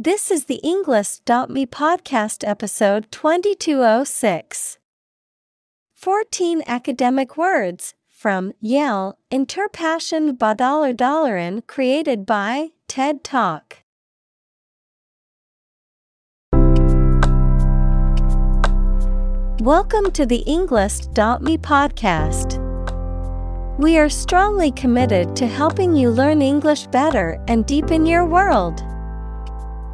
This is the Englist.me podcast episode 2206. 14 academic words from Yelle Interpassion Badallar Dallarin created by TED Talk. Welcome to the Englist.me podcast. We are strongly committed to helping you learn English better and deepen your world.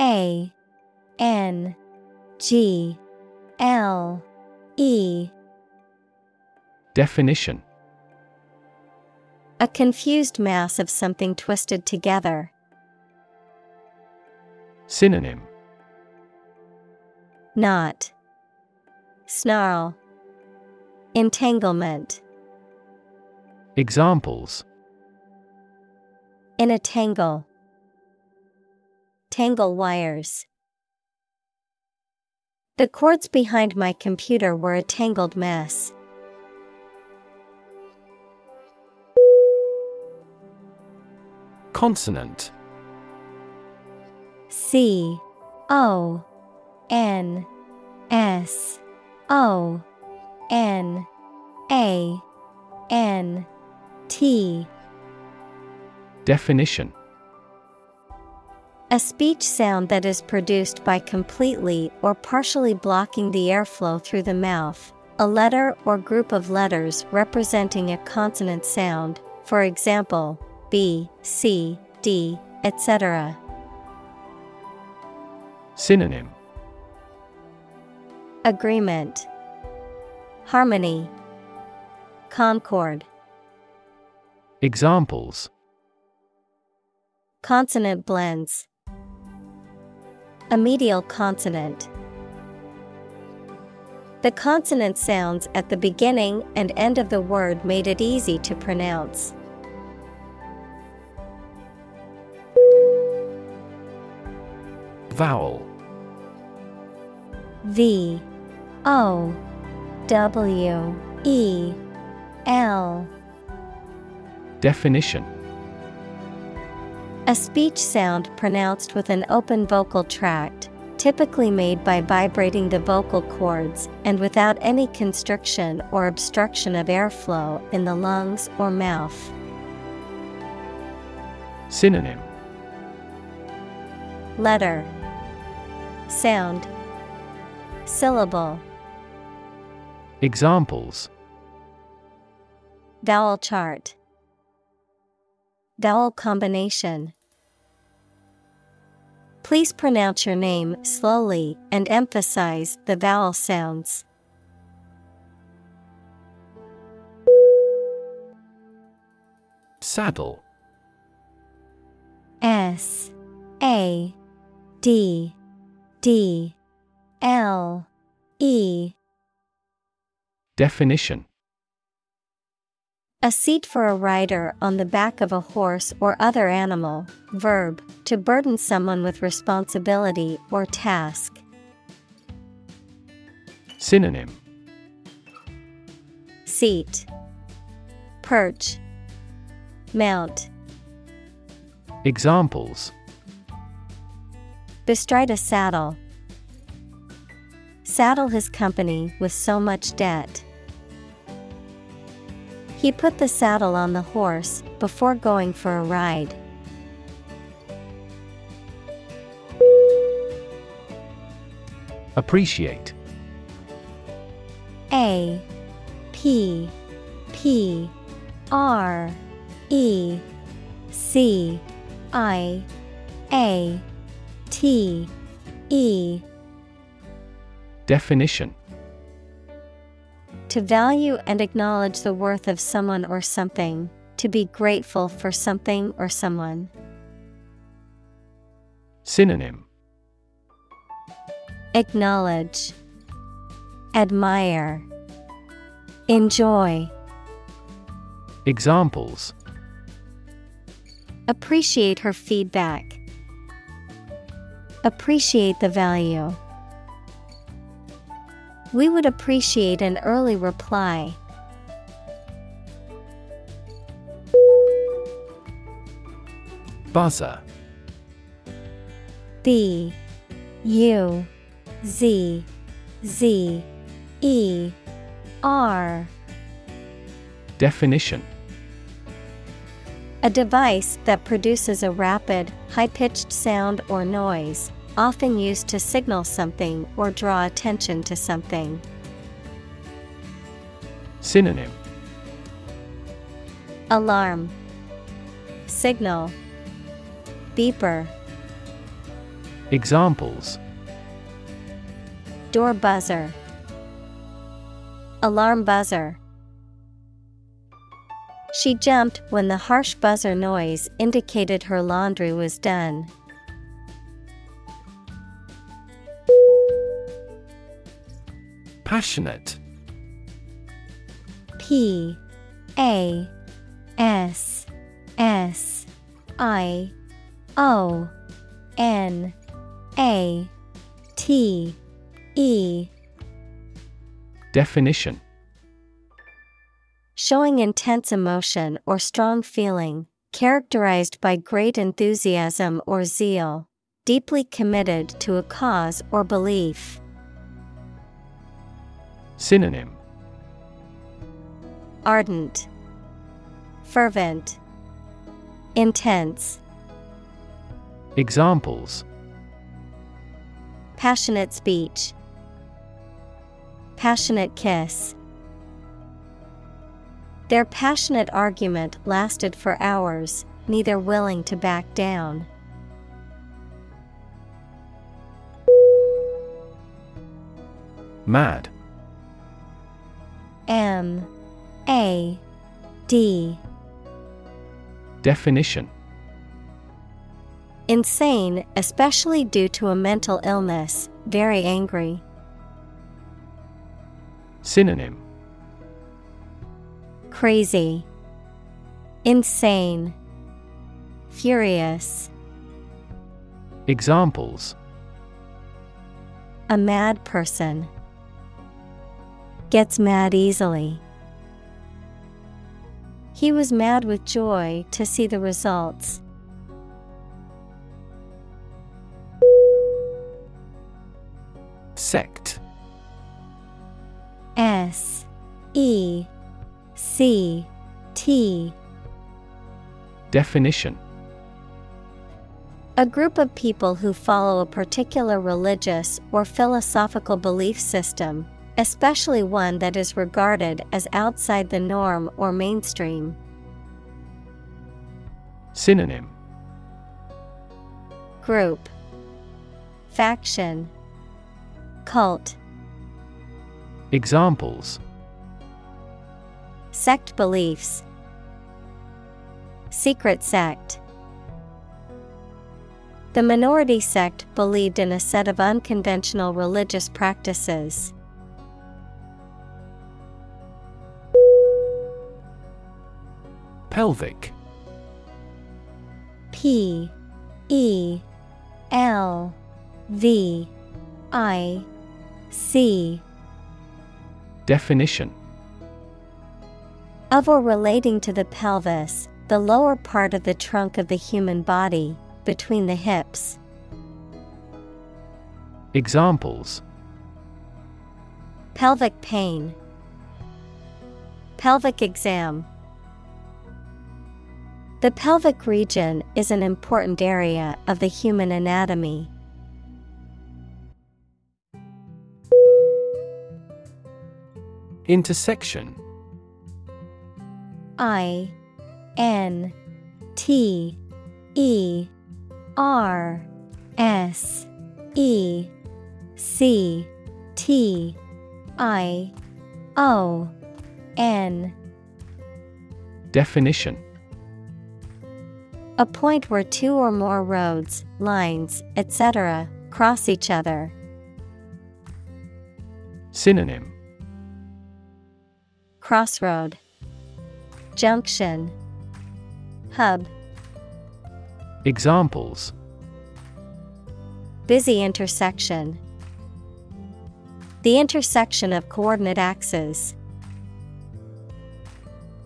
A N G L E. Definition. A confused mass of something twisted together. Synonym. Knot. Snarl. Entanglement. Examples. In a tangle. Tangle wires. The cords behind my computer were a tangled mess. Consonant C O N S O N A N T Definition A speech sound that is produced by completely or partially blocking the airflow through the mouth, a letter or group of letters representing a consonant sound, for example, B, C, D, etc. Synonym. Agreement, Harmony, Concord, Examples. Consonant blends, A medial consonant. The consonant sounds at the beginning and end of the word made it easy to pronounce. Vowel V O W E L Definition A speech sound pronounced with an open vocal tract, typically made by vibrating the vocal cords and without any constriction or obstruction of airflow in the lungs or mouth. Synonym. Letter. Sound. Syllable. Examples. Vowel chart. Vowel combination Please pronounce your name slowly and emphasize the vowel sounds. Saddle. S A D D L E. Definition A seat for a rider on the back of a horse or other animal. Verb, to burden someone with responsibility or task. Synonym Seat, Perch, Mount. Examples Bestride a saddle. Saddle his company with so much debt. He put the saddle on the horse before going for a ride. Appreciate. A P P R E C I A T E Definition To value and acknowledge the worth of someone or something, to be grateful for something or someone. Synonym Acknowledge, Admire, Enjoy. Examples Appreciate her feedback. Appreciate the value. We would appreciate an early reply. Buzzer B U Z Z E R. Definition. A device that produces a rapid, high pitched sound or noise, often used to signal something or draw attention to something. Synonym Alarm, Signal, Beeper, Examples Door buzzer, Alarm buzzer. She jumped when the harsh buzzer noise indicated her laundry was done. Passionate. P A S S I O N A T E. Definition. Showing intense emotion or strong feeling, characterized by great enthusiasm or zeal, deeply committed to a cause or belief. Synonym. Ardent, Fervent, Intense, Examples. Passionate speech, Passionate kiss. Their passionate argument lasted for hours, neither willing to back down. Mad M A D. Definition. Insane, especially due to a mental illness, very angry. Synonym. Crazy, Insane, Furious. Examples. A mad person gets mad easily. He was mad with joy to see the results. Sect S E C T Definition A group of people who follow a particular religious or philosophical belief system, especially one that is regarded as outside the norm or mainstream. Synonym. Group. Faction. Cult. Examples. Sect beliefs. Secret sect. The minority sect believed in a set of unconventional religious practices. Pelvic. P E L V I C. Definition. Of or relating to the pelvis, the lower part of the trunk of the human body, between the hips. Examples. Pelvic pain, Pelvic exam. The pelvic region is an important area of the human anatomy. Intersection. I N T E R S E C T I O N. Definition A point where two or more roads, lines, etc., cross each other. Synonym Crossroad Junction Hub Examples Busy intersection The intersection of coordinate axes.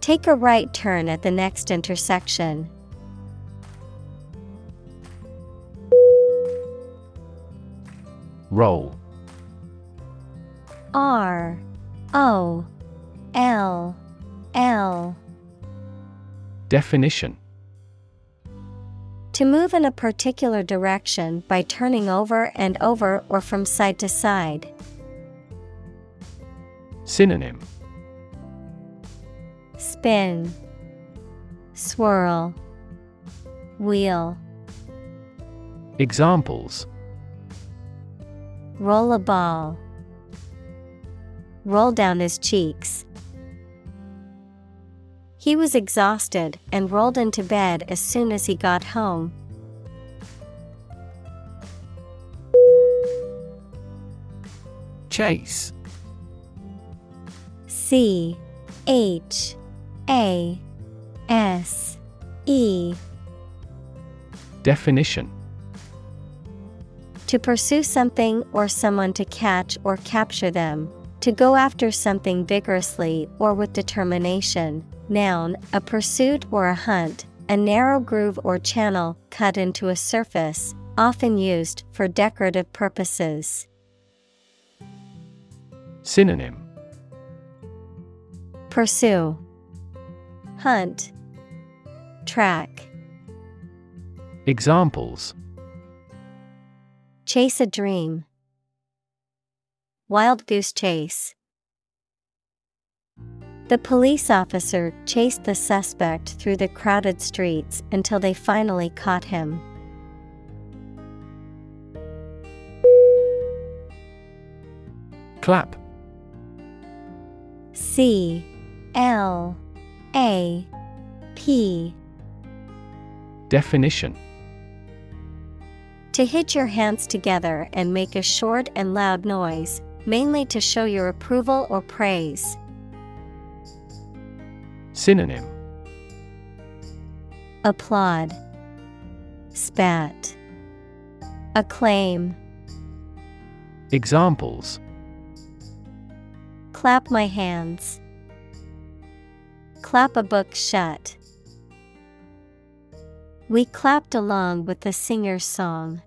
Take a right turn at the next intersection. Roll. R O L L. Definition. To move in a particular direction by turning over and over or from side to side. Synonym. Spin, Swirl, Wheel, Examples Roll a ball, Roll down his cheeks. He was exhausted and rolled into bed as soon as he got home. Chase C H A S E Definition To pursue something or someone to catch or capture them. To go after something vigorously or with determination. Noun, a pursuit or a hunt, a narrow groove or channel cut into a surface, often used for decorative purposes. Synonym Pursue, Hunt, Track, Examples Chase a dream. Wild goose chase. The police officer chased the suspect through the crowded streets until they finally caught him. Clap C L A P Definition To hit your hands together and make a short and loud noise, mainly to show your approval or praise. Synonym Applaud, Spat, Acclaim, Examples Clap my hands. Clap a book shut. We clapped along with the singer's song.